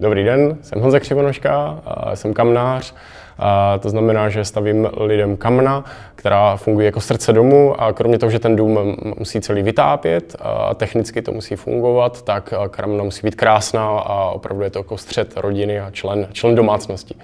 Dobrý den, jsem Honza Křivonožka, jsem kamnář. A to znamená, že stavím lidem kamna, která funguje jako srdce domu a kromě toho, že ten dům musí celý vytápět a technicky to musí fungovat, tak kamna musí být krásná a opravdu je to jako střed rodiny a člen, člen domácnosti.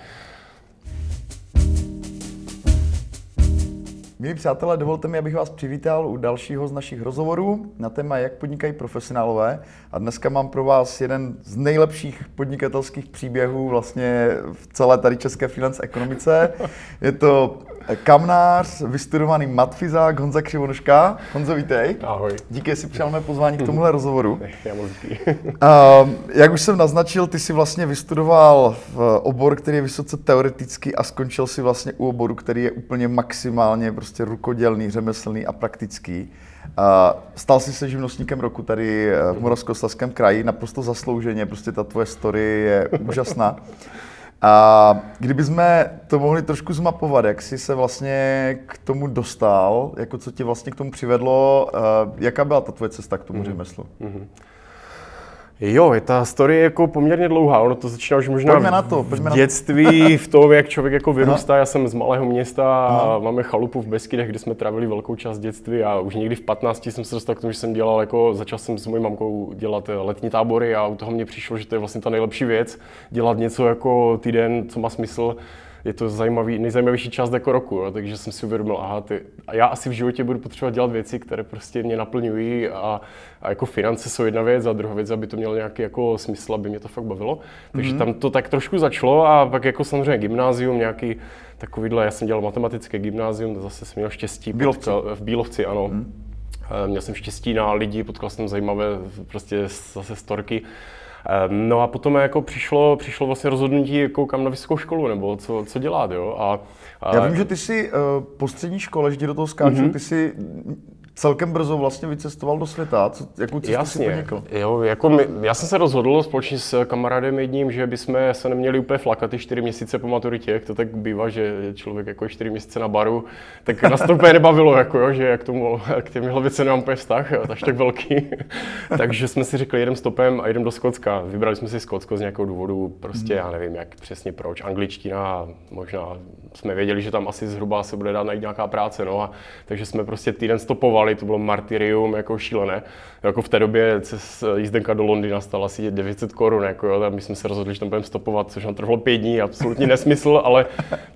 Milí přátelé, dovolte mi, abych vás přivítal u dalšího z našich rozhovorů na téma, jak podnikají profesionálové. A dneska mám pro vás jeden z nejlepších podnikatelských příběhů vlastně v celé tady české finance ekonomice. Je to kamnář, vystudovaný matfizák Honza Křivonoška. Honzo, vítej. Ahoj. Díky, že si přijal mé pozvání k tomuhle rozhovoru. Já moc. Uh, jak už jsem naznačil, ty si vlastně vystudoval v obor, který je vysoce teoretický a skončil si vlastně u oboru, který je úplně maximálně prostě rukodělný, řemeslný a praktický. Stal jsi se živnostníkem roku tady v Moravskoslezském kraji, naprosto zaslouženě, prostě ta tvoje story je úžasná. A kdybychom to mohli trošku zmapovat, jak jsi se vlastně k tomu dostal, jako co tě vlastně k tomu přivedlo, jaká byla ta tvoje cesta k tomu mm-hmm. řemeslu? Mm-hmm. Jo, je ta story jako poměrně dlouhá, ono to začíná už možná pojďme na to, pojďme v dětství, v tom, jak člověk jako vyrůstá. Aha. Já jsem z malého města a Aha. máme chalupu v Beskydech, kde jsme trávili velkou část dětství a už někdy v 15 jsem se dostal k tomu, že jsem dělal jako, začal jsem s mojí mamkou dělat letní tábory a u toho mě přišlo, že to je vlastně ta nejlepší věc, dělat něco jako týden, co má smysl je to zajímavý, nejzajímavější část jako roku, jo, takže jsem si uvědomil, aha, ty, a já asi v životě budu potřebovat dělat věci, které prostě mě naplňují a, a jako finance jsou jedna věc a druhá věc, aby to mělo nějaký jako smysl, aby mě to fakt bavilo. Takže mm-hmm. tam to tak trošku začalo a pak jako samozřejmě gymnázium, nějaký takovýhle, já jsem dělal matematické gymnázium, zase jsem měl štěstí. Bílovci. v Bílovci, ano. Mm. Měl jsem štěstí na lidi, potkal jsem zajímavé prostě zase storky. Ehm, no a potom jako přišlo, přišlo vlastně rozhodnutí, jako kam na vysokou školu, nebo co, co dělat, jo. A, a... Já vím, že ty jsi uh, po střední škole, že do toho skáču, mm-hmm. ty jsi celkem brzo vlastně vycestoval do světa. Co, jakou cestu Jasně. si podnikl? Jo, jako my, já jsem se rozhodl společně s kamarádem jedním, že bychom se neměli úplně flakat ty čtyři měsíce po maturitě, jak to tak bývá, že člověk jako čtyři měsíce na baru, tak nás to úplně nebavilo, jako jo, že jak tomu, k těmhle věcem nemám úplně vztah, až tak velký. Takže jsme si řekli, jedem stopem a jedem do Skotska. Vybrali jsme si Skotsko z nějakého důvodu, prostě hmm. já nevím, jak přesně proč, angličtina, možná jsme věděli, že tam asi zhruba se bude dát najít nějaká práce, no a takže jsme prostě týden stopovali fungovali, to bylo martyrium jako šílené. Jako v té době cez jízdenka do Londýna stala asi 900 korun, jako jo, a my jsme se rozhodli, že tam budeme stopovat, což nám trvalo pět dní, absolutní nesmysl, ale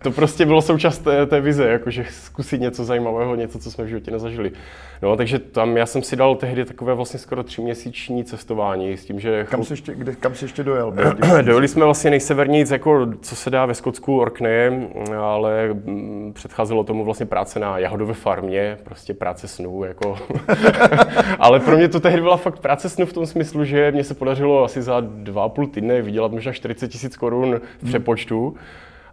to prostě bylo součást té, té vize, jakože zkusit něco zajímavého, něco, co jsme v životě nezažili. No, takže tam já jsem si dal tehdy takové vlastně skoro tříměsíční cestování s tím, že... Kam jsi ještě, kde, kam jsi ještě dojel? Dojeli jsme vlastně nejsevernějc, jako co se dá ve Skotsku, Orkney, ale mm, předcházelo tomu vlastně práce na jahodové farmě, prostě práce snů, jako. ale pro mě to tehdy byla fakt práce snů v tom smyslu, že mě se podařilo asi za dva a půl týdne vydělat možná 40 tisíc korun v přepočtu. Hmm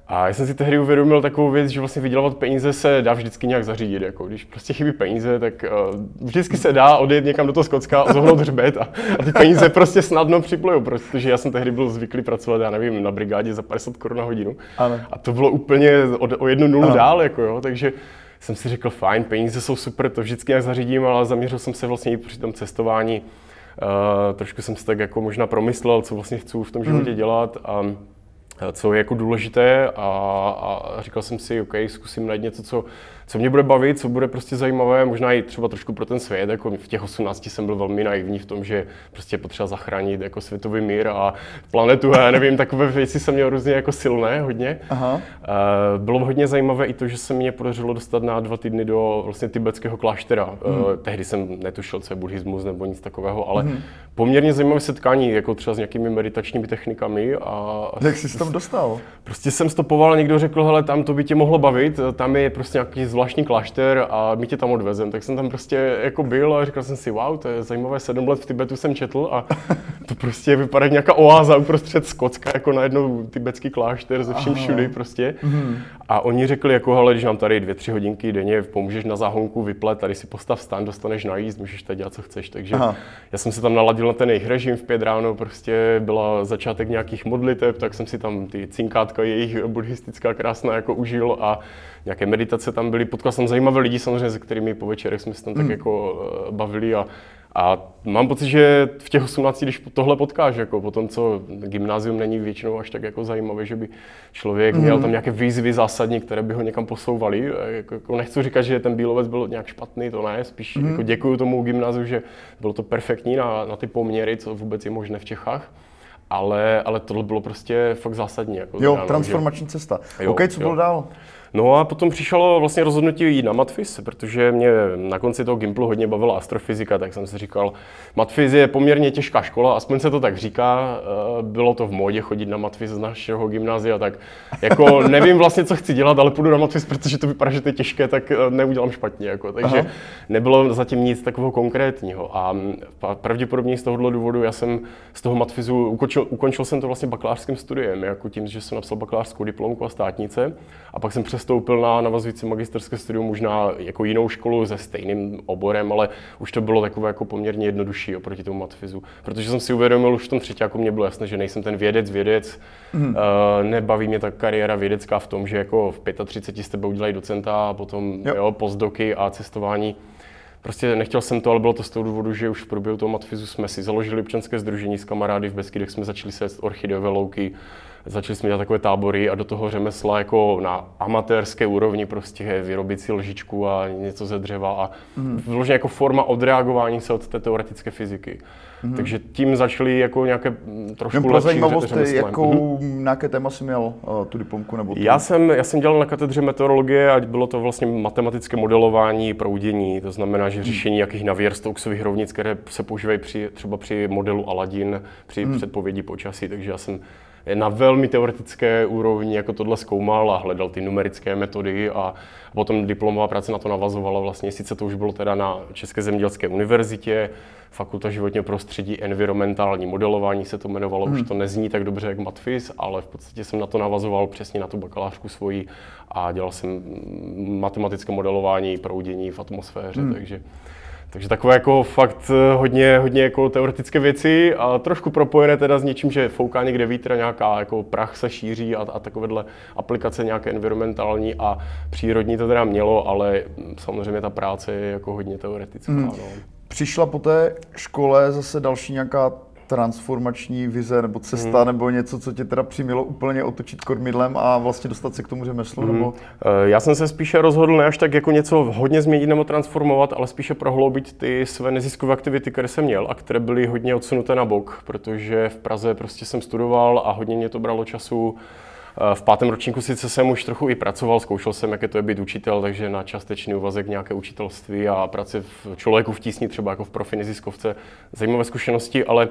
a já jsem si tehdy uvědomil takovou věc, že vlastně vydělávat peníze se dá vždycky nějak zařídit. Jako když prostě chybí peníze, tak uh, vždycky se dá odjet někam do toho Skotska a zohnout hřbet a, a ty peníze prostě snadno připlujou, protože já jsem tehdy byl zvyklý pracovat, já nevím, na brigádě za 50 korun na hodinu. Ano. A to bylo úplně o, o jednu nulu ano. dál, jako jo, takže jsem si řekl, fajn, peníze jsou super, to vždycky nějak zařídím, ale zaměřil jsem se vlastně i při tom cestování. Uh, trošku jsem si tak jako možná promyslel, co vlastně chci v tom životě hmm. dělat. A, co je jako důležité a, a říkal jsem si, OK, zkusím najít něco, co co mě bude bavit, co bude prostě zajímavé, možná i třeba trošku pro ten svět. Jako v těch 18 jsem byl velmi naivní v tom, že prostě potřeba zachránit jako světový mír a planetu a nevím, takové věci jsem měl různě jako silné hodně. Aha. Bylo hodně zajímavé i to, že se mě podařilo dostat na dva týdny do vlastně tibetského kláštera. Hmm. Tehdy jsem netušil, co je buddhismus nebo nic takového, ale hmm. poměrně zajímavé setkání, jako třeba s nějakými meditačními technikami. A Jak jsi tam dostal? Prostě jsem stopoval, někdo řekl, hele, tam to by tě mohlo bavit, tam je prostě nějaký zvláštní klášter a my tě tam odvezem. Tak jsem tam prostě jako byl a říkal jsem si, wow, to je zajímavé, sedm let v Tibetu jsem četl a to prostě vypadá jak nějaká oáza uprostřed Skotska, jako najednou tibetský klášter ze vším všudy prostě. Mm-hmm. A oni řekli, jako hele, když nám tady dvě, tři hodinky denně pomůžeš na záhonku vyplet, tady si postav stan, dostaneš najíst, můžeš tady dělat, co chceš. Takže Aha. já jsem se tam naladil na ten jejich režim v pět ráno, prostě byla začátek nějakých modliteb, tak jsem si tam ty cinkátka jejich buddhistická krásná jako užil a nějaké meditace tam byly. Potkal jsem zajímavé lidi samozřejmě, se kterými po večerech jsme se tam hmm. tak jako uh, bavili a A mám pocit, že v těch 18, když tohle potkáš, jako po tom, co gymnázium není většinou až tak jako zajímavé, že by člověk mm. měl tam nějaké výzvy zásadní, které by ho někam posouvaly. Jako, jako nechci říkat, že ten Bílovec byl nějak špatný, to ne, spíš mm. jako děkuji tomu gymnáziu, že bylo to perfektní na, na ty poměry, co vůbec je možné v Čechách. Ale, ale tohle bylo prostě fakt zásadní. Jako jo, transformační že... cesta. Jo, OK, co bylo dál? No a potom přišlo vlastně rozhodnutí jít na matfis, protože mě na konci toho Gimplu hodně bavila astrofyzika, tak jsem si říkal, matfis je poměrně těžká škola, aspoň se to tak říká, eh, bylo to v módě chodit na matfis z našeho gymnázia, tak jako nevím vlastně, co chci dělat, ale půjdu na matfis, protože to vypadá, že to je těžké, tak eh, neudělám špatně, jako. takže Aha. nebylo zatím nic takového konkrétního a pravděpodobně z tohohle důvodu já jsem z toho matfizu, ukončil, ukončil jsem to vlastně bakalářským studiem, jako tím, že jsem napsal bakalářskou diplomku a státnice a pak jsem přes přestoupil na navazující magisterské studium, možná jako jinou školu se stejným oborem, ale už to bylo takové jako poměrně jednodušší oproti tomu matfizu. Protože jsem si uvědomil už v tom třetí, jako mě bylo jasné, že nejsem ten vědec, vědec. Mm. Uh, nebaví mě ta kariéra vědecká v tom, že jako v 35 z tebe udělají docenta a potom jo. Jo, postdoky a cestování. Prostě nechtěl jsem to, ale bylo to z toho důvodu, že už v průběhu toho matfizu jsme si založili občanské združení s kamarády v Beskydech, jsme začali se orchideové louky, začali jsme dělat takové tábory a do toho řemesla jako na amatérské úrovni prostě vyrobit si lžičku a něco ze dřeva a mm. vložně jako forma odreagování se od té teoretické fyziky. Mm. Takže tím začali jako nějaké trošku Jen pro zajímavost, jakou, mm. nějaké téma jsi měl uh, tu diplomku? Nebo tu? Já, jsem, já jsem dělal na katedře meteorologie a bylo to vlastně matematické modelování proudění, to znamená, že mhm. řešení jakých Navier-Stokesových rovnic, které se používají při, třeba při modelu Aladin, při mm. předpovědi počasí, takže já jsem na velmi teoretické úrovni jako tohle zkoumal a hledal ty numerické metody a potom diplomová práce na to navazovala vlastně, sice to už bylo teda na České zemědělské univerzitě, Fakulta životního prostředí, environmentální modelování se to jmenovalo, hmm. už to nezní tak dobře jak Matfis, ale v podstatě jsem na to navazoval přesně na tu bakalářku svoji a dělal jsem matematické modelování proudění v atmosféře, hmm. takže takže takové jako fakt eh, hodně, hodně jako teoretické věci a trošku propojené teda s něčím, že fouká někde vítr, nějaká jako prach se šíří a, a takovéhle aplikace nějaké environmentální a přírodní to teda mělo, ale samozřejmě ta práce je jako hodně teoretická. Hmm. No. Přišla po té škole zase další nějaká transformační vize nebo cesta, hmm. nebo něco, co tě teda přimělo úplně otočit kormidlem a vlastně dostat se k tomu řemeslu? Hmm. Nebo... Eh, já jsem se spíše rozhodl ne až tak jako něco hodně změnit nebo transformovat, ale spíše prohloubit ty své neziskové aktivity, které jsem měl a které byly hodně odsunuté na bok, protože v Praze prostě jsem studoval a hodně mě to bralo času. Eh, v pátém ročníku sice jsem už trochu i pracoval, zkoušel jsem, jak je to je být učitel, takže na částečný úvazek nějaké učitelství a práce v člověku v tísni, třeba jako v profi neziskovce, zajímavé zkušenosti, ale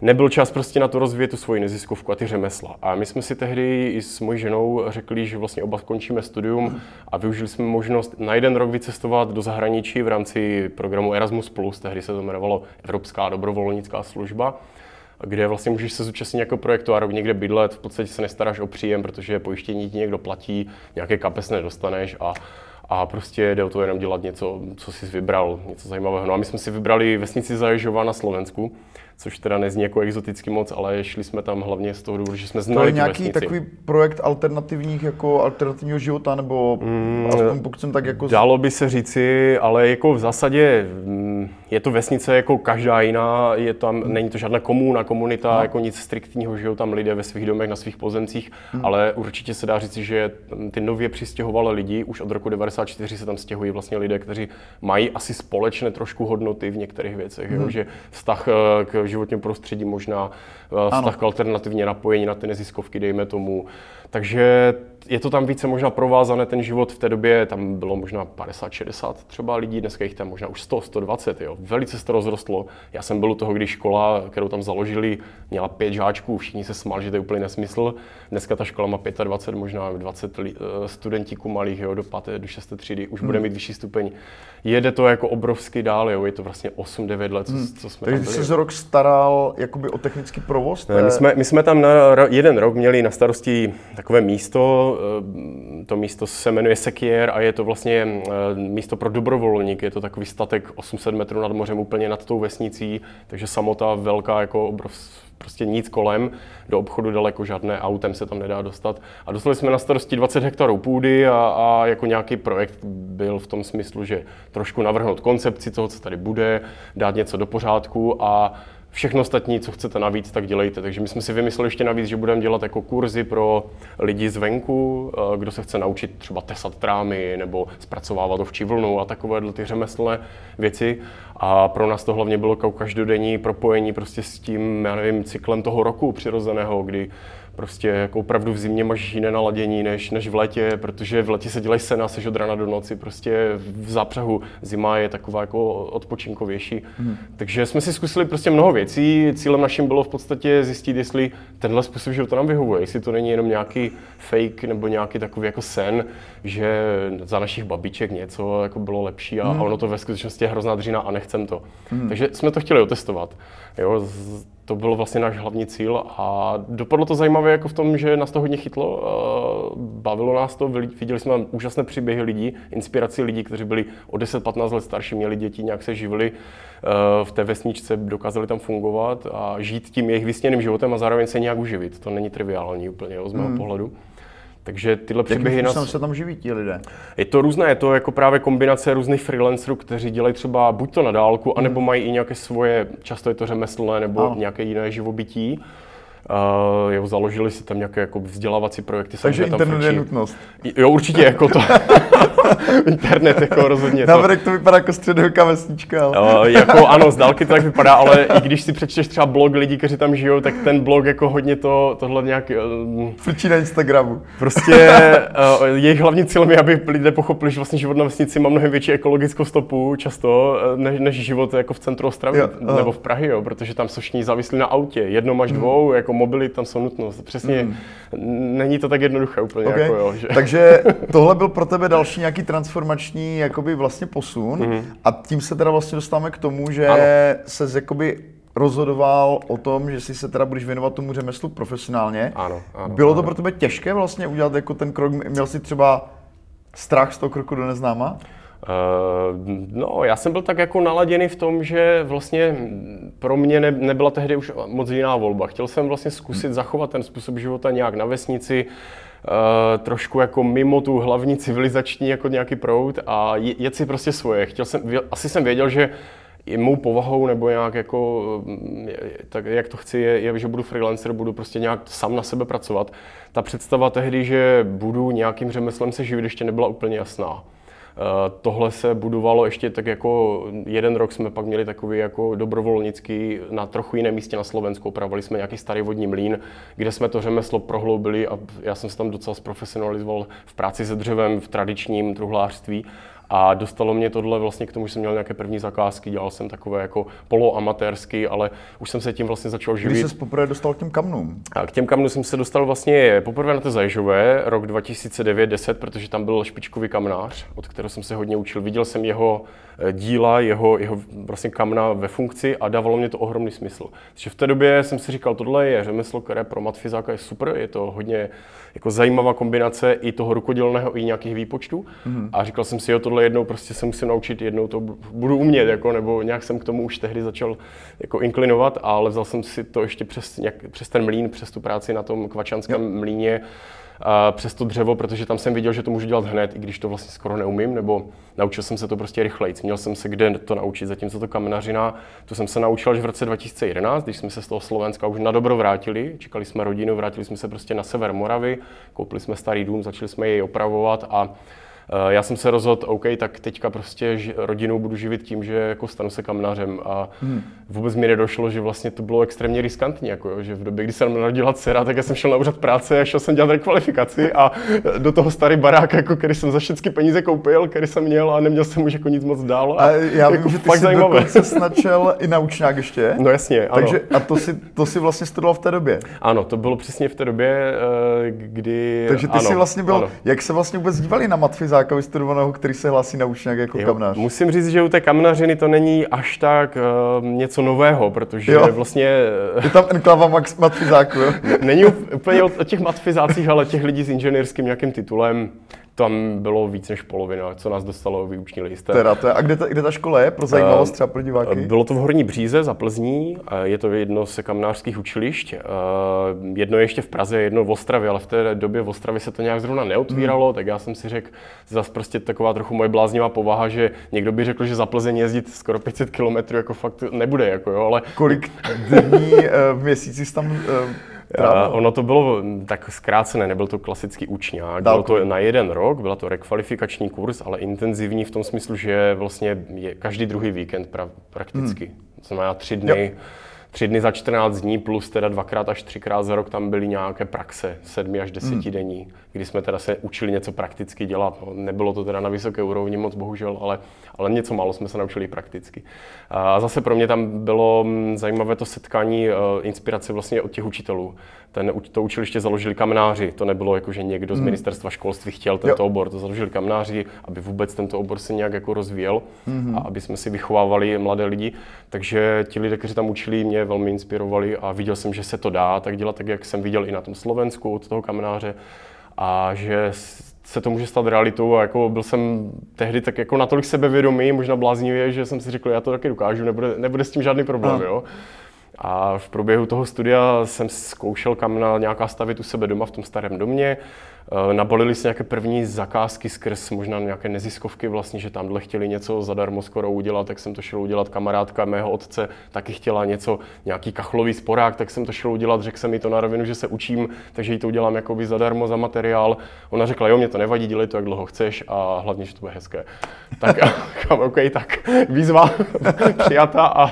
nebyl čas prostě na to rozvíjet tu svoji neziskovku a ty řemesla. A my jsme si tehdy i s mojí ženou řekli, že vlastně oba skončíme studium a využili jsme možnost na jeden rok vycestovat do zahraničí v rámci programu Erasmus+, tehdy se to jmenovalo Evropská dobrovolnická služba kde vlastně můžeš se zúčastnit jako projektu a rok někde bydlet, v podstatě se nestaráš o příjem, protože pojištění ti někdo platí, nějaké kapes nedostaneš a a prostě jde o to jenom dělat něco, co jsi vybral, něco zajímavého. No a my jsme si vybrali vesnici Zaježova na Slovensku, což teda nezní jako exoticky moc, ale šli jsme tam hlavně z toho důvodu, že jsme znali To je nějaký vesnici. takový projekt alternativních, jako alternativního života, nebo mm, aspoň pokud jsem tak jako... Dalo by se říci, ale jako v zásadě mm, je to vesnice jako každá jiná, je tam, hmm. není to žádná komuna, komunita, no. jako nic striktního, žijou tam lidé ve svých domech, na svých pozemcích, hmm. ale určitě se dá říci, že ty nově přistěhovalé lidi, už od roku 94 se tam stěhují vlastně lidé, kteří mají asi společné trošku hodnoty v některých věcech, hmm. jo, že vztah eh, k životnímu prostředí možná, eh, vztah ano. k alternativně napojení na ty neziskovky, dejme tomu. Takže je to tam více možná provázané, ten život v té době, tam bylo možná 50-60 třeba lidí, dneska jich tam možná už 100, 120, jo. Velice se to rozrostlo. Já jsem byl u toho, když škola, kterou tam založili, měla pět žáčků, všichni se smáli, že to je úplně nesmysl. Dneska ta škola má 25, možná 20 li, eh, studentíků malých, jo, do 5. do 6. třídy, už hmm. bude mít vyšší stupeň. Jede to jako obrovský dál, jo, je to vlastně 8-9 let, co, hmm. co jsme Takže tam byli. jsi rok staral jakoby o technický provoz? Ne, my, jsme, my jsme tam na jeden rok měli na starosti takové místo, Eh, to místo se jmenuje Sekier a je to vlastně eh, místo pro dobrovolníky. Je to takový statek 800 metrů nad mořem úplně nad tou vesnicí, takže samota velká jako obrov, prostě nic kolem, do obchodu daleko žádné autem se tam nedá dostat. A dostali jsme na starosti 20 hektarů půdy a, a jako nějaký projekt byl v tom smyslu, že trošku navrhnout koncepci toho, co tady bude, dát něco do pořádku a všechno ostatní, co chcete navíc, tak dělejte. Takže my jsme si vymysleli ještě navíc, že budeme dělat jako kurzy pro lidi zvenku, eh, kdo se chce naučit třeba tesat trámy nebo zpracovávat ovčí vlnu a takovéhle ty řemeslné věci. A pro nás to hlavně bylo každodenní propojení prostě s tím, já nevím, cyklem toho roku přirozeného, kdy prostě jako opravdu v zimě máš jiné naladění než, než v létě, protože v létě se dělají sena, seš od rana do noci, prostě v zápřehu zima je taková jako odpočinkovější. Hmm. Takže jsme si zkusili prostě mnoho věcí. Cílem naším bylo v podstatě zjistit, jestli tenhle způsob života nám vyhovuje, jestli to není jenom nějaký fake nebo nějaký takový jako sen, že za našich babiček něco jako bylo lepší a, hmm. a ono to ve skutečnosti je hrozná dřina a nechcem to. Hmm. Takže jsme to chtěli otestovat. Jo, to byl vlastně náš hlavní cíl a dopadlo to zajímavě jako v tom, že nás to hodně chytlo, bavilo nás to, viděli jsme úžasné příběhy lidí, inspiraci lidí, kteří byli o 10-15 let starší, měli děti, nějak se živili e, v té vesničce, dokázali tam fungovat a žít tím jejich vysněným životem a zároveň se nějak uživit. To není triviální úplně z mého hmm. pohledu. Takže tyhle příběhy nás... se tam živí ti lidé? Je to různé, je to jako právě kombinace různých freelancerů, kteří dělají třeba buď to na dálku, anebo hmm. mají i nějaké svoje, často je to řemeslné nebo ano. nějaké jiné živobytí. Uh, jo, založili si tam nějaké jako vzdělávací projekty. Takže internet je nutnost. Jo, určitě, jako to. internet, jako rozhodně. Navrek to vypadá jako středověká vesnička. Ale... Uh, jako ano, z dálky to tak vypadá, ale i když si přečteš třeba blog lidí, kteří tam žijou, tak ten blog jako hodně to, tohle nějak... Uh, Frčí na Instagramu. Prostě uh, jejich hlavní cílem je, aby lidé pochopili, že vlastně život na vesnici má mnohem větší ekologickou stopu často, než, než život jako v centru Ostravy jo, nebo v Prahy, jo, protože tam jsou všichni závislí na autě, jednom až hmm. dvou, hmm. jako mobility tam jsou nutnost. Přesně, mm. není to tak jednoduché úplně. Okay. Jako, jo, že... Takže tohle byl pro tebe další nějaký transformační jakoby vlastně posun mm. a tím se teda vlastně dostáváme k tomu, že se jakoby rozhodoval o tom, že si se teda budeš věnovat tomu řemeslu profesionálně. Ano, ano, Bylo to ano. pro tebe těžké vlastně udělat jako ten krok? Měl jsi třeba strach z toho kroku do neznáma? Uh, no, já jsem byl tak jako naladěný v tom, že vlastně pro mě ne, nebyla tehdy už moc jiná volba. Chtěl jsem vlastně zkusit zachovat ten způsob života nějak na vesnici, uh, trošku jako mimo tu hlavní civilizační jako nějaký proud a jet si prostě svoje. Chtěl jsem, asi jsem věděl, že mou povahou nebo nějak jako, tak jak to chci, je, je, že budu freelancer, budu prostě nějak sám na sebe pracovat. Ta představa tehdy, že budu nějakým řemeslem se živit, ještě nebyla úplně jasná. Eh, tohle se budovalo ještě tak jako jeden rok jsme pak měli takový jako dobrovolnický na trochu jiném místě na Slovensku. Opravovali jsme nějaký starý vodní mlín, kde jsme to řemeslo prohloubili a já jsem se tam docela zprofesionalizoval v práci se dřevem, v tradičním truhlářství a dostalo mě tohle vlastně k tomu, že jsem měl nějaké první zakázky, dělal jsem takové jako poloamatérsky, ale už jsem se tím vlastně začal živit. Když jsi poprvé dostal k těm kamnům? A k těm kamnům jsem se dostal vlastně poprvé na té Zaježové, rok 2009-10, protože tam byl špičkový kamnář, od kterého jsem se hodně učil. Viděl jsem jeho eh, díla, jeho, jeho vlastně kamna ve funkci a dávalo mě to ohromný smysl. Takže v té době jsem si říkal, tohle je řemeslo, které pro matfizáka je super, je to hodně jako zajímavá kombinace i toho rukodělného, i nějakých výpočtů. Mm-hmm. A říkal jsem si, jo, tohle jednou prostě se musím naučit, jednou to budu umět, jako, nebo nějak jsem k tomu už tehdy začal jako inklinovat, ale vzal jsem si to ještě přes, nějak, přes ten mlín, přes tu práci na tom kvačanském jo. mlíně přes to dřevo, protože tam jsem viděl, že to můžu dělat hned, i když to vlastně skoro neumím, nebo naučil jsem se to prostě rychleji. Měl jsem se kde to naučit, zatímco to kamenařina, to jsem se naučil až v roce 2011, když jsme se z toho Slovenska už na dobro vrátili. Čekali jsme rodinu, vrátili jsme se prostě na sever Moravy, koupili jsme starý dům, začali jsme jej opravovat a já jsem se rozhodl, OK, tak teďka prostě rodinu budu živit tím, že jako stanu se kamnařem a hmm. vůbec mi nedošlo, že vlastně to bylo extrémně riskantní, jako, že v době, kdy jsem narodila dcera, tak já jsem šel na úřad práce a šel jsem dělat rekvalifikaci a do toho starý barák, jako, který jsem za všechny peníze koupil, který jsem měl a neměl jsem už jako nic moc dál. A, a já jako vím, že ty jsi zajímavé. dokonce snačil i naučňák ještě. No jasně, ano. Takže, a to si, to si vlastně studoval v té době? Ano, to bylo přesně v té době, eh, kdy... Takže ty ano, jsi vlastně byl, ano. jak se vlastně vůbec dívali na matfiza Dvořáka vystudovaného, který se hlásí na učňák jako jo, kamnář. Musím říct, že u té kamnařiny to není až tak uh, něco nového, protože jo. vlastně... Je tam enklava Max matfizáku, jo? není úplně o, o těch matfizácích, ale těch lidí s inženýrským nějakým titulem. Tam bylo víc než polovina, co nás dostalo výuční listem. Teda, to je, a kde ta, kde ta škola je, pro zajímavost třeba pro diváky? Bylo to v Horní Bříze za Plzní, je to jedno z kamnářských učilišť. Jedno je ještě v Praze, jedno v Ostravě, ale v té době v Ostravě se to nějak zrovna neotvíralo, hmm. tak já jsem si řekl, zase prostě taková trochu moje bláznivá povaha, že někdo by řekl, že za Plzeň jezdit skoro 500 km jako fakt nebude, jako jo, ale... Kolik dní eh, v měsíci tam Uh, ono to bylo tak zkrácené, nebyl to klasický učňák, bylo to na jeden rok, byla to rekvalifikační kurz, ale intenzivní v tom smyslu, že vlastně je každý druhý víkend pra, prakticky. Hmm. To znamená tři dny. Jo tři dny za 14 dní plus teda dvakrát až třikrát za rok tam byly nějaké praxe, sedmi až deseti denní, hmm. kdy jsme teda se učili něco prakticky dělat. No, nebylo to teda na vysoké úrovni moc bohužel, ale, ale něco málo jsme se naučili prakticky. A zase pro mě tam bylo mm, zajímavé to setkání, eh, inspirace vlastně od těch učitelů. Ten, to učiliště založili kamnáři, to nebylo jako, že někdo z hmm. ministerstva školství chtěl tento jo. obor, to založili kamnáři, aby vůbec tento obor se nějak jako rozvíjel mm-hmm. a aby jsme si vychovávali mladé lidi. Takže ti lidé, kteří tam učili, mě velmi inspirovali a viděl jsem, že se to dá tak dělat, tak jak jsem viděl i na tom Slovensku od toho kamnáře a že se to může stát realitou a jako byl jsem tehdy tak jako natolik sebevědomý, možná bláznivě, že jsem si řekl, já to taky dokážu, nebude, nebude s tím žádný problém, a. jo. A v průběhu toho studia jsem zkoušel kamna nějaká stavit u sebe doma v tom starém domě. Eh, nabalili se nějaké první zakázky skrz možná nějaké neziskovky vlastně, že tamhle chtěli něco zadarmo skoro udělat, tak jsem to šel udělat. Kamarádka mého otce taky chtěla něco, nějaký kachlový sporák, tak jsem to šel udělat. Řekl jsem mi to na rovinu, že se učím, takže jí to udělám jakoby zadarmo za materiál. Ona řekla, jo, mě to nevadí, dělej to, jak dlouho chceš a hlavně, že to bude hezké. Tak OK, tak výzva přijata a,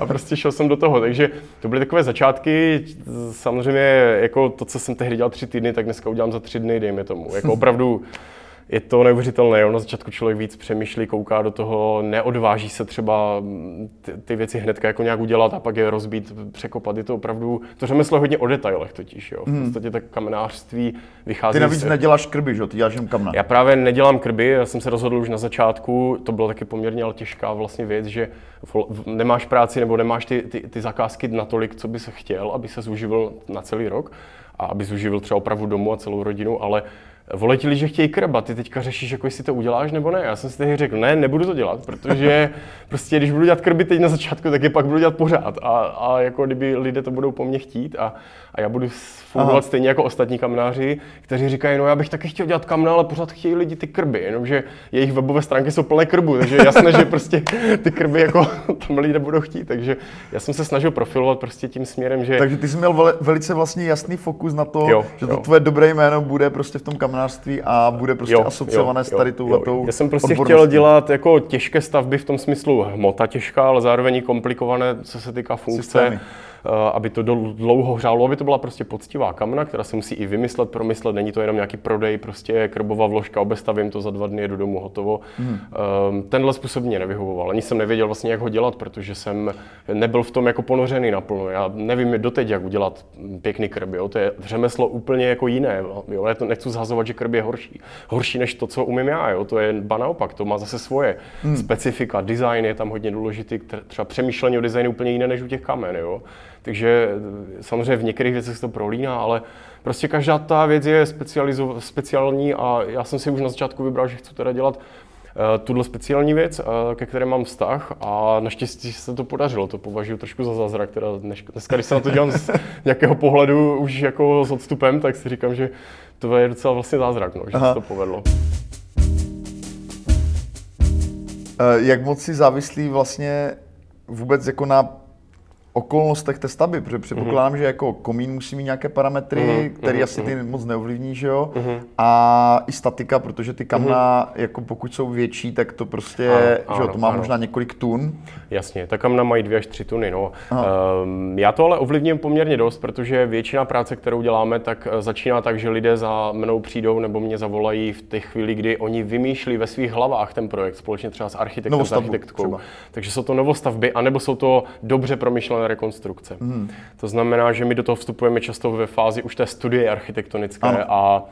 a prostě šel jsem do toho. Takže to byly takové začátky. Samozřejmě jako to, co jsem tehdy dělal tři týdny, tak dneska udělám za tři dny dejme tomu. Jako opravdu je to neuvěřitelné. Na začátku člověk víc přemýšlí, kouká do toho, neodváží se třeba ty, ty věci hned jako nějak udělat a pak je rozbít, překopat. Je to opravdu, to řemeslo je hodně o detailech totiž. Jo. V hmm. podstatě tak kamenářství vychází. Ty navíc se... neděláš krby, že? Ty děláš jen kamna. Já právě nedělám krby, já jsem se rozhodl už na začátku, to bylo taky poměrně ale těžká vlastně věc, že nemáš práci nebo nemáš ty, ty, ty zakázky natolik, co by se chtěl, aby se zuživil na celý rok a aby zuživil třeba opravdu domu a celou rodinu, ale vole ti že chtějí krbat, ty teďka řešíš, jako jestli to uděláš nebo ne. Já jsem si tehdy řekl, ne, nebudu to dělat, protože prostě když budu dělat krby teď na začátku, tak je pak budu dělat pořád. A, a jako kdyby lidé to budou po mně chtít a, a já budu fungovat Aha. stejně jako ostatní kamnáři, kteří říkají, no já bych taky chtěl dělat kamna, ale pořád chtějí lidi ty krby, jenomže jejich webové stránky jsou plné krbu, takže je jasné, že prostě ty krby jako tam lidé budou chtít. Takže já jsem se snažil profilovat prostě tím směrem, že... Takže ty jsi měl velice vlastně jasný fokus na to, jo, že to jo. tvoje dobré jméno bude prostě v tom kamnářství a bude prostě jo, asociované jo, s tady touhletou Já jsem prostě chtěl dělat jako těžké stavby v tom smyslu hmota těžká, ale zároveň komplikované, co se týká funkce. Systémy aby to dlouho hřálo, aby to byla prostě poctivá kamna, která se musí i vymyslet, promyslet, není to jenom nějaký prodej, prostě krbová vložka, obestavím to za dva dny, jedu domů, hotovo. Hmm. Tenhle způsob mě nevyhovoval, ani jsem nevěděl vlastně, jak ho dělat, protože jsem nebyl v tom jako ponořený naplno. Já nevím doteď, jak udělat pěkný krb, jo? to je řemeslo úplně jako jiné. Jo? Já to nechci zhazovat, že krb je horší. Horší než to, co umím já, jo? to je ba naopak, to má zase svoje hmm. specifika, design je tam hodně důležitý, třeba přemýšlení o designu úplně jiné než u těch kamen. Jo? Takže eh, samozřejmě v některých věcech se to prolíná, ale prostě každá ta věc je speciální a já jsem si už na začátku vybral, že chci teda dělat uh, tuhle speciální věc, uh, ke které mám vztah a naštěstí se to podařilo. To považuji trošku za zázrak. Teda dneska, když se na to dělám z nějakého pohledu už jako s odstupem, tak si říkám, že to je docela vlastně zázrak, no, že Aha. se to povedlo. Jak moc si závislý vlastně vůbec jako na okolnostech té stavby, protože předpokládám, mm-hmm. že jako komín musí mít nějaké parametry, mm-hmm. které mm-hmm. asi ty mhm. moc neovlivní, že jo? Mm-hmm. A i statika, protože ty kamna, mm-hmm. jako pokud jsou větší, tak to prostě, ano, že jo, to má ano. možná několik tun. Jasně, ta kamna mají dvě až tři tuny, no. Um, já to ale ovlivním poměrně dost, protože většina práce, kterou děláme, tak eh, začíná tak, že lidé za mnou přijdou nebo mě zavolají v té chvíli, kdy oni vymýšlí ve svých hlavách ten projekt společně třeba s architektem, s architektkou. Třeba. Takže jsou to novostavby, anebo jsou to dobře promyšlené rekonstrukce. Hmm. To znamená, že my do toho vstupujeme často ve fázi už té studie architektonické ano. a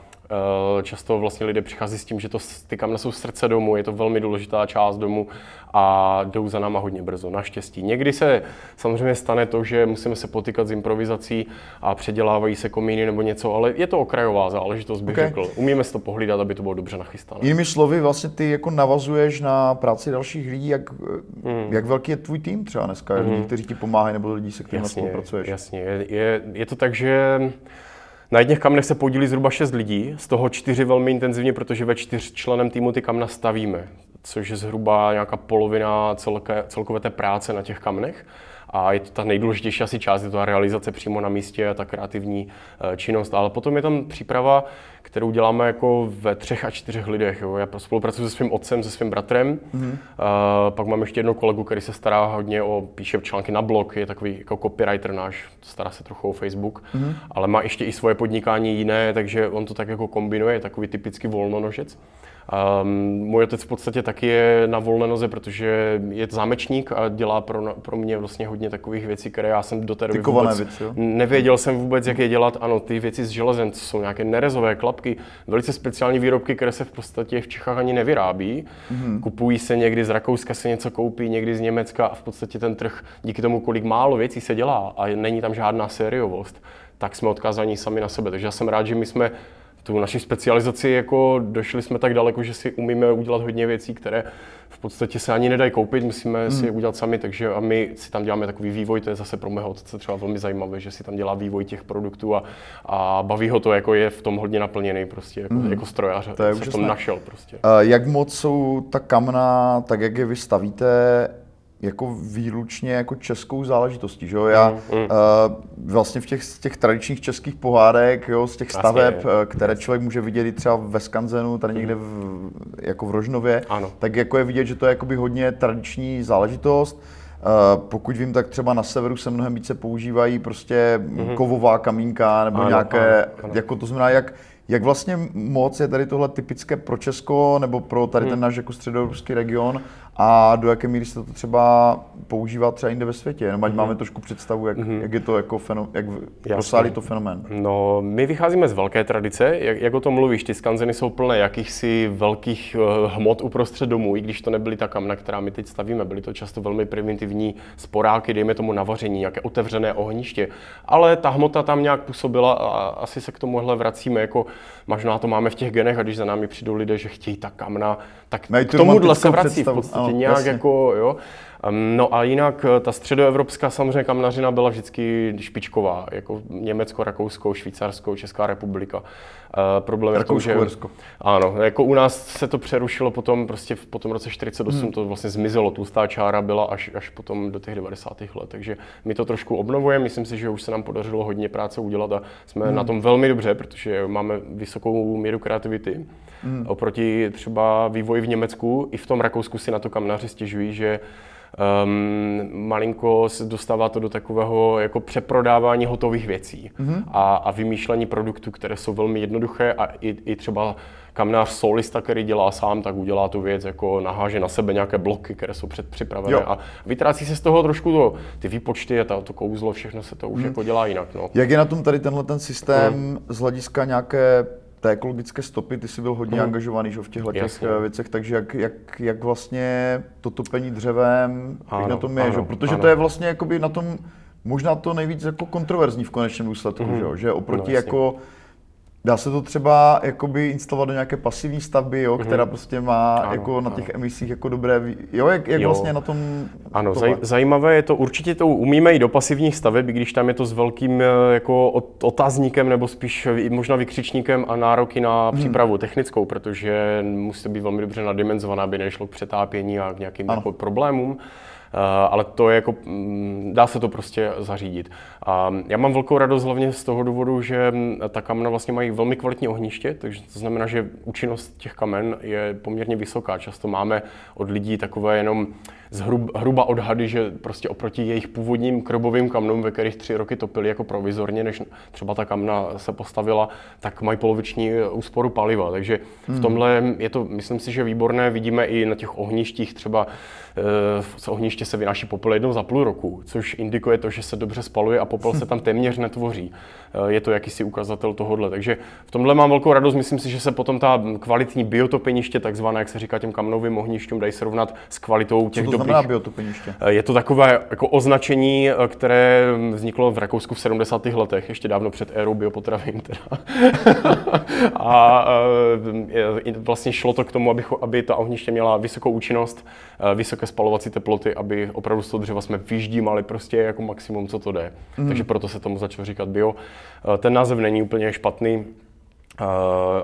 často vlastně lidé přichází s tím, že to, ty kamna jsou srdce domu, je to velmi důležitá část domu a jdou za náma hodně brzo, naštěstí. Někdy se samozřejmě stane to, že musíme se potýkat s improvizací a předělávají se komíny nebo něco, ale je to okrajová záležitost, bych Okay. řekl. Umíme si to pohlídat, aby to bylo dobře nachystané. Jinými slovy, vlastně ty jako navazuješ na práci dalších lidí, jak, Hmm. jak velký je tvůj tým třeba dneska, lidí, kteří ti pomáhají nebo lidí, se kterými spolupracuješ? jasně. Je, je, je to tak, že na jedných kamnech se podílí zhruba 6 lidí, z toho čtyři velmi intenzivně, protože ve čtyřčlenem týmu ty kamna stavíme, což je zhruba nějaká polovina celké, celkové té práce na těch kamnech. A je to ta nejdůležitější asi část, je to ta realizace přímo na místě a ta kreativní eh, činnost. Ale potom je tam příprava, kterou děláme jako ve třech a čtyřech lidech. Jo. Já spolupracuji se svým otcem, se svým bratrem. Mm-hmm. pak mám ještě jednou kolegu, který se stará hodně o, píše články na blog, je takový jako copywriter náš, stará se trochu o Facebook, mm-hmm. ale má ještě i svoje podnikání jiné, takže on to tak jako kombinuje, je takový typický volnonožec. Um, můj otec v podstatě taky je na volné noze, protože je zámečník a dělá pro, pro mě vlastně hodně takových věcí, které já jsem do té doby vůbec věci, jo? nevěděl jsem vůbec, jak je dělat. Ano, ty věci s železem, to jsou nějaké nerezové klapky, velice speciální výrobky, které se v podstatě v Čechách ani nevyrábí. Mm-hmm. Kupují se někdy z Rakouska, se něco koupí, někdy z Německa a v podstatě ten trh díky tomu, kolik málo věcí se dělá a není tam žádná sériovost, tak jsme odkázáni sami na sebe. Takže já jsem rád, že my jsme tu naši specializaci jako došli jsme tak daleko, že si umíme udělat hodně věcí, které v podstatě se ani nedají koupit, musíme mm. si je udělat sami, takže a my si tam děláme takový vývoj, to je zase pro mého otce třeba velmi zajímavé, že si tam dělá vývoj těch produktů a, a baví ho to, jako je v tom hodně naplněný prostě, jako, mm. jako strojař, To je se v tom našel prostě. A jak moc jsou ta kamna, tak jak je vy stavíte, jako výlučně jako českou záležitostí, že jo? Já Mm, uh, vlastně v těch, těch tradičních českých pohádek, jo, z těch staveb, jasně. eh, které člověk může vidět i třeba ve Skanzenu, tady někde v, jako v Rožnově, Ano. tak jako je vidět, že to je jakoby hodně tradiční záležitost. Uh, pokud vím, tak třeba na severu se mnohem více používají prostě mm-hmm. kovová kamínka nebo Ano, nějaké, ano, ano. jako to znamená, jak, jak vlastně moc je tady tohle typické pro Česko nebo pro tady ten náš jako středoevropský region a do jaké míry se to třeba používá třeba jinde ve světě, jenom ať máme trošku představu, jak, jak je to jako fenom, jak rozsáhlý to fenomén. No, my vycházíme z velké tradice, jak, jak o tom mluvíš, ty skanzeny jsou plné jakýchsi velkých uh, hmot uprostřed domů, i když to nebyly ta kamna, která my teď stavíme, byly to často velmi primitivní sporáky, dejme tomu na vaření, nějaké otevřené ohniště, ale ta hmota tam nějak působila a asi se k tomuhle vracíme, jako možná to máme v těch genech a když za námi přijdou lidé, že chtějí ta kamna, tak Mají k tomuhle se vrací v představu, podstatě ano, nějak jasně. jako, jo. No a jinak eh, ta středoevropská samozřejmě kamnařina byla vždycky špičková, jako Německo, Rakousko, Švýcarsko, Česká republika. Uh, problém je v tom, Rakousko, že... Ano, jako u nás se to přerušilo potom, prostě v- po tom roce 48 hmm. to vlastně zmizelo, tlustá čára byla až, až potom do těch 90. let, takže my to trošku obnovujeme, myslím si, že už se nám podařilo hodně práce udělat a jsme hmm. na tom velmi dobře, protože máme vysokou míru kreativity. Hmm. Oproti třeba vývoji v Německu, i v tom Rakousku si na to kamnaři stěžují, že um, malinko se dostává to do takového jako přeprodávání hotových věcí mm-hmm. a, a vymýšlení produktů, které jsou velmi jednoduché a i, i třeba kamnář solista, který dělá sám, tak udělá tu věc, jako naháže na sebe nějaké bloky, které jsou předpřipravené Jo. a vytrácí se z toho trošku to, ty výpočty a ta, to kouzlo, všechno se to už jako dělá jinak. No. Jak je na tom tady tenhle ten systém z hlediska nějaké té ekologické stopy, ty jsi byl hodně Mhm. angažovaný že, v těchto těch eh, věcech, takže jak, jak, jak vlastně to topení dřevem, jak Ano, na tom je, ano, že? protože ano. to je vlastně jakoby na tom možná to nejvíc jako kontroverzní v konečném důsledku, že, jo? že oproti No, jasně. jako Dá se to třeba jakoby instalovat do nějaké pasivní stavby, jo, která prostě má Mhm. Ano, jako na ano. těch emisích jako dobré, jo, jak, jak Jo. vlastně na tom Ano, tohle? zaj, zajímavé je to, určitě to umíme i do pasivních staveb, i když tam je to s velkým eh, jako ot- otazníkem nebo spíš možná vykřičníkem a nároky na Hmm. přípravu technickou, protože musí to být velmi dobře nadimenzovaná, aby nešlo k přetápění a k nějakým Ano. jako problémům. Uh, ale to je jako, mm, dá se to prostě zařídit. A já mám velkou radost hlavně z toho důvodu, že mm, ta kamena vlastně mají velmi kvalitní ohniště, takže to znamená, že účinnost těch kamen je poměrně vysoká. Často máme od lidí takové jenom zhrub, hruba odhady, že prostě oproti jejich původním krobovým kamnům, ve kterých tři roky topili jako provizorně, než třeba ta kamna se postavila, tak mají poloviční úsporu paliva. Takže v hmm. tomhle je to, myslím si, že výborné. Vidíme i na těch ohništích třeba z ohniště se vynáší popel jednou za půl roku, což indikuje to, že se dobře spaluje a popel se tam téměř netvoří. Je to jakýsi ukazatel tohohle. Takže v tomhle mám velkou radost. Myslím si, že se potom ta kvalitní biotopeniště, takzvané, jak se říká těm kamnovým ohnišťům, dají srovnat s kvalitou těch Co to dobrých. biotopeniště? Je to takové jako označení, které vzniklo v Rakousku v 70. letech, ještě dávno před érou biopotravin. Teda. a vlastně šlo to k tomu, aby, aby ta ohniště měla vysokou účinnost, vysoké spalovací teploty, aby opravdu z toho dřeva jsme vyždímali prostě jako maximum, co to jde. Mm. Takže proto se tomu začalo říkat bio. Ten název není úplně špatný. Uh,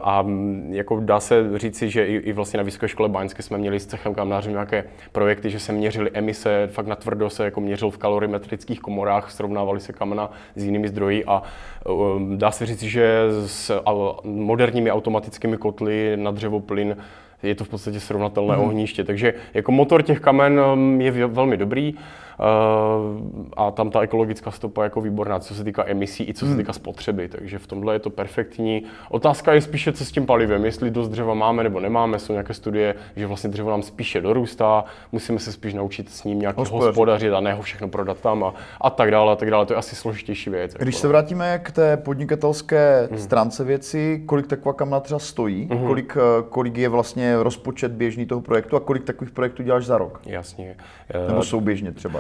a jako dá se říci, že i, i vlastně na Vysoké škole Báňské jsme měli s cechem kamnářem nějaké projekty, že se měřily emise, fakt na tvrdo se jako měřil v kalorimetrických komorách, srovnávali se kamena s jinými zdroji a uh, dá se říci, že s moderními automatickými kotly na dřevoplyn je to v podstatě srovnatelné mm. ohniště. Takže jako motor těch kamen um, je velmi dobrý. Uh, a tam ta ekologická stopa je jako výborná, co se týká emisí i co se hmm. týká spotřeby, takže v tomhle je to perfektní. Otázka je spíše, co s tím palivem, jestli dost dřeva máme nebo nemáme, jsou nějaké studie, že vlastně dřevo nám spíše dorůstá, musíme se spíš naučit s ním nějak hospodařit, hospodařit a ne ho všechno prodat tam a, a tak dále, a tak dále, to je asi složitější věc. Když jako. se vrátíme k té podnikatelské hmm. stránce věci, kolik taková kamna třeba stojí, hmm. kolik, eh, kolik je vlastně rozpočet běžný toho projektu a kolik takových projektů děláš za rok? Jasně. Nebo souběžně třeba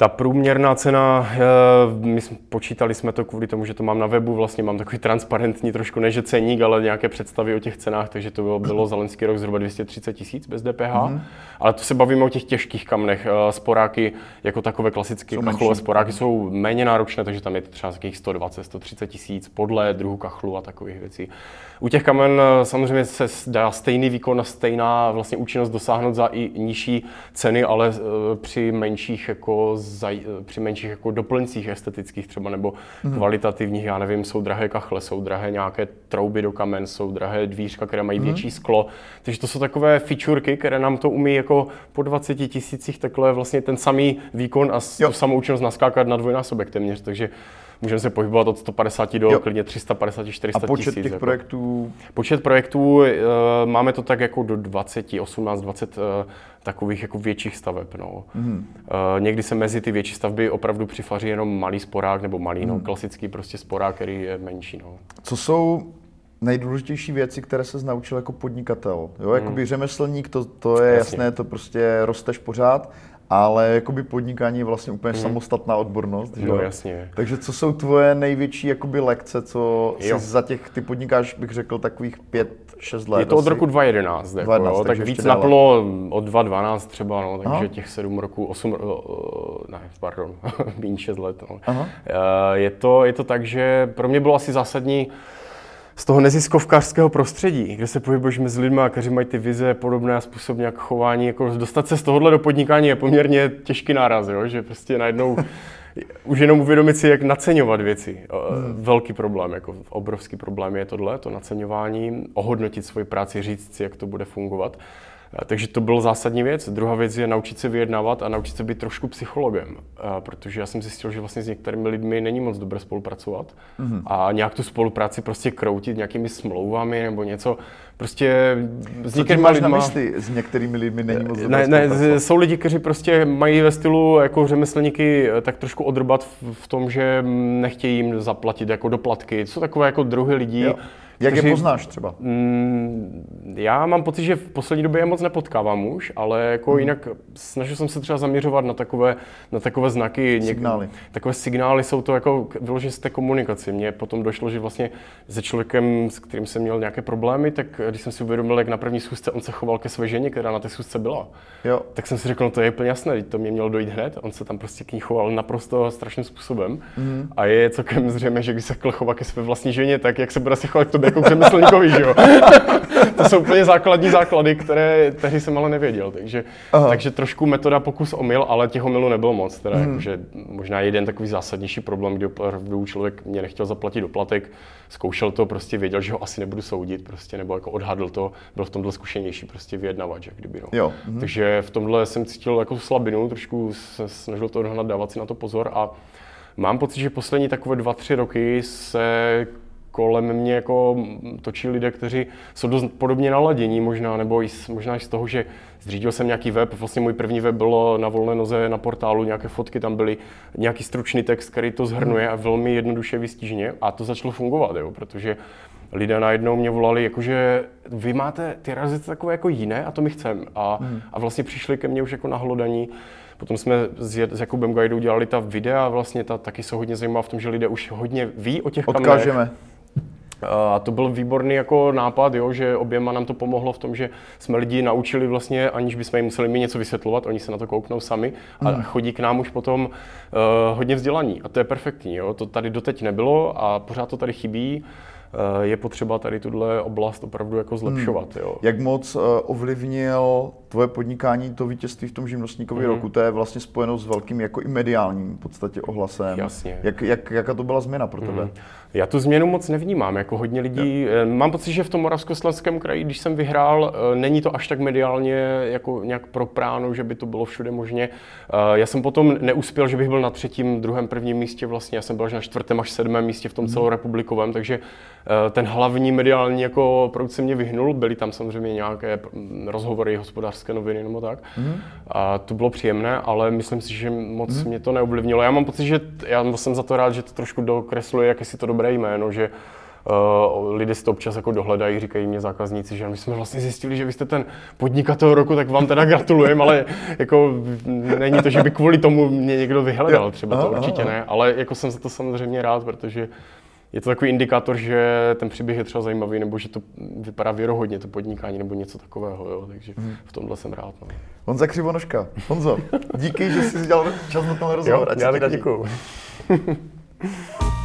ta průměrná cena, eh, my jsme, počítali jsme to kvůli tomu, že to mám na webu, vlastně mám takový transparentní trošku, než ceník, ale nějaké představy o těch cenách, takže to bylo, bylo za loňský rok zhruba 230 tisíc bez DPH. Mm-hmm. Ale to se bavíme o těch těžkých kamnech. Eh, sporáky, jako takové klasické kachlové sporáky, jsou méně náročné, takže tam je to třeba takových 120, 130 tisíc podle druhu kachlu a takových věcí. U těch kamen eh, samozřejmě se dá stejný výkon a stejná vlastně účinnost dosáhnout za i nižší ceny, ale při menších jako zaj, při menších jako doplňcích estetických třeba nebo hmm. kvalitativních, já nevím, jsou drahé kachle, jsou drahé nějaké trouby do kamen, jsou drahé dvířka, které mají hmm. větší sklo. Takže to jsou takové featurky, které nám to umí jako po 20 tisících takhle vlastně ten samý výkon a jo. tu samou účinnost naskákat na dvojnásobek téměř. Takže můžeme se pohybovat od 150 do jo. klidně 350, 400 A počet tisíc, těch jako. projektů? Počet projektů, uh, máme to tak jako do 20, 18, 20 uh, takových jako větších staveb. No. Mm. Uh, někdy se mezi ty větší stavby opravdu přifaří jenom malý sporák nebo malý, mm. no, mhm. klasický prostě sporák, který je menší. No. Co jsou nejdůležitější věci, které se naučil jako podnikatel. Jo, jakoby mm. řemeslník, to, to je jasně. jasné, to prostě rosteš pořád, ale jakoby podnikání je vlastně úplně hmm. samostatná odbornost. Že? No jasně. Takže co jsou tvoje největší jakoby lekce, co jsi za těch, ty podnikáš, bych řekl, takových pět, šest let? Je to od roku 2011, 2011 jako, jo, tak víc naplno od 2012 třeba, no, takže Aha. těch sedm roků, osm, ne, pardon, méně šest let. No. Aha. Eh, je, to, je to tak, že pro mě bylo asi zásadní, z toho neziskovkářského prostředí, kde se pohybuješ mezi lidmi, kteří mají ty vize podobné a způsob nějak chování, jako dostat se z tohohle do podnikání je poměrně těžký náraz, jo? že prostě najednou už jenom uvědomit si, jak naceňovat věci. Hmm. Velký problém, jako obrovský problém je tohle, to naceňování, ohodnotit svoji práci, říct si, jak to bude fungovat. Takže to byl zásadní věc. Druhá věc je naučit se vyjednávat a naučit se být trošku psychologem, protože já jsem zjistil, že vlastně s některými lidmi není moc dobré spolupracovat mm-hmm. a nějak tu spolupráci prostě kroutit nějakými smlouvami nebo něco. Prostě s některými lidmi. mysli? S některými lidmi není moc dobré ne, ne, jsou lidi, kteří prostě mají ve stylu jako řemeslníky eh, tak trošku odrbat v, v tom, že nechtějí jim zaplatit jako doplatky. Jsou takové jako druhy lidí. Jo jak kteří, je poznáš třeba? Mm, já mám pocit, že v poslední době je moc nepotkávám už, ale jako mm. jinak snažil jsem se třeba zaměřovat na takové, na takové znaky. Signály. Něk, takové signály jsou to jako vyloženě z té komunikaci. Mně potom došlo, že vlastně se člověkem, s kterým jsem měl nějaké problémy, tak když jsem si uvědomil, jak na první schůzce on se choval ke své ženě, která na té schůzce byla, jo. tak jsem si řekl, no to je úplně jasné, to mě mělo dojít hned. On se tam prostě k ní choval naprosto strašným způsobem. Mm. A je celkem zřejmé, že když se chovat ke své vlastní ženě, tak jak se bude se chovat k tobě jako řemeslníkovi, že jo? to jsou úplně základní základy, které tehdy jsem ale nevěděl. Takže, takže trošku metoda pokus omyl, ale těch omylů nebylo moc. Teda, hmm. jakože možná jeden takový zásadnější problém, kdy opravdu člověk mě nechtěl zaplatit doplatek, zkoušel to, prostě věděl, že ho asi nebudu soudit, prostě, nebo jako odhadl to, byl v tomhle zkušenější prostě vyjednavač, jak kdyby. No. Jo. Mhm. Takže v tomhle jsem cítil jako slabinu, trošku se snažil to odhnat, dávat si na to pozor a mám pocit, že poslední takové dva, tři roky se kolem mě jako točí lidé, kteří jsou dost podobně naladění možná, nebo i z, možná i z toho, že zřídil jsem nějaký web, vlastně můj první web bylo na volné noze na portálu, nějaké fotky tam byly, nějaký stručný text, který to zhrnuje a velmi jednoduše vystížně a to začalo fungovat, jo, protože lidé najednou mě volali, jakože vy máte ty razety takové jako jiné a to my chceme. A, hmm. a vlastně přišli ke mně už jako na hlodaní. Potom jsme s, s Jakubem Gajdou dělali ta videa, vlastně ta taky jsou hodně zajímavá v tom, že lidé už hodně ví o těch Odkážeme. kamenech. A to byl výborný jako nápad, jo, že oběma nám to pomohlo v tom, že jsme lidi naučili vlastně, aniž bychom jim museli mi něco vysvětlovat, oni se na to kouknou sami a hmm. chodí k nám už potom uh, hodně vzdělaní. A to je perfektní, jo. to tady doteď nebylo a pořád to tady chybí. Eh, je potřeba tady tuhle oblast opravdu jako zlepšovat. Hmm. Jo. Jak moc eh, ovlivnil tvoje podnikání to vítězství v tom živnostníkově hmm. roku? To je vlastně spojeno s velkým jako i mediálním v podstatě ohlasem. Jasně. Jak, jak, jaká to byla změna pro tebe? Hmm. Já tu změnu moc nevnímám, jako hodně lidí. Ja. Eh, mám pocit, že v tom Moravskoslezském kraji, když jsem vyhrál, není to až tak mediálně jako nějak propráno, že by to bylo všude možně. Já jsem potom neuspěl, že bych byl na třetím, druhém, prvním místě vlastně. Já jsem byl až na čtvrtém až sedmém místě v tom hmm. celorepublikovém, takže Eh, ten hlavní mediální jako produkt se mě vyhnul, byly tam samozřejmě nějaké rozhovory, hospodářské noviny nebo tak. Mm. A to bylo příjemné, ale myslím si, že moc mm. mě to neovlivnilo. Já mám pocit, že já jsem za to rád, že to trošku dokresluje, jak si to dobré jméno, že Uh, lidé si to občas jako dohledají, říkají mě zákazníci, že my jsme vlastně zjistili, že vy jste ten podnikatel roku, tak vám teda gratulujeme, ale jako není to, že by kvůli tomu mě někdo vyhledal, třeba to určitě ne, ale jako jsem za to samozřejmě rád, protože je to takový indikátor, že ten příběh je třeba zajímavý, nebo že to vypadá věrohodně, to podnikání, nebo něco takového, jo. takže hmm. v tomhle jsem rád. No. Honza Křivonožka. Honzo, díky, že jsi dělal čas na tenhle rozhovor. Jo, já taky děkuju.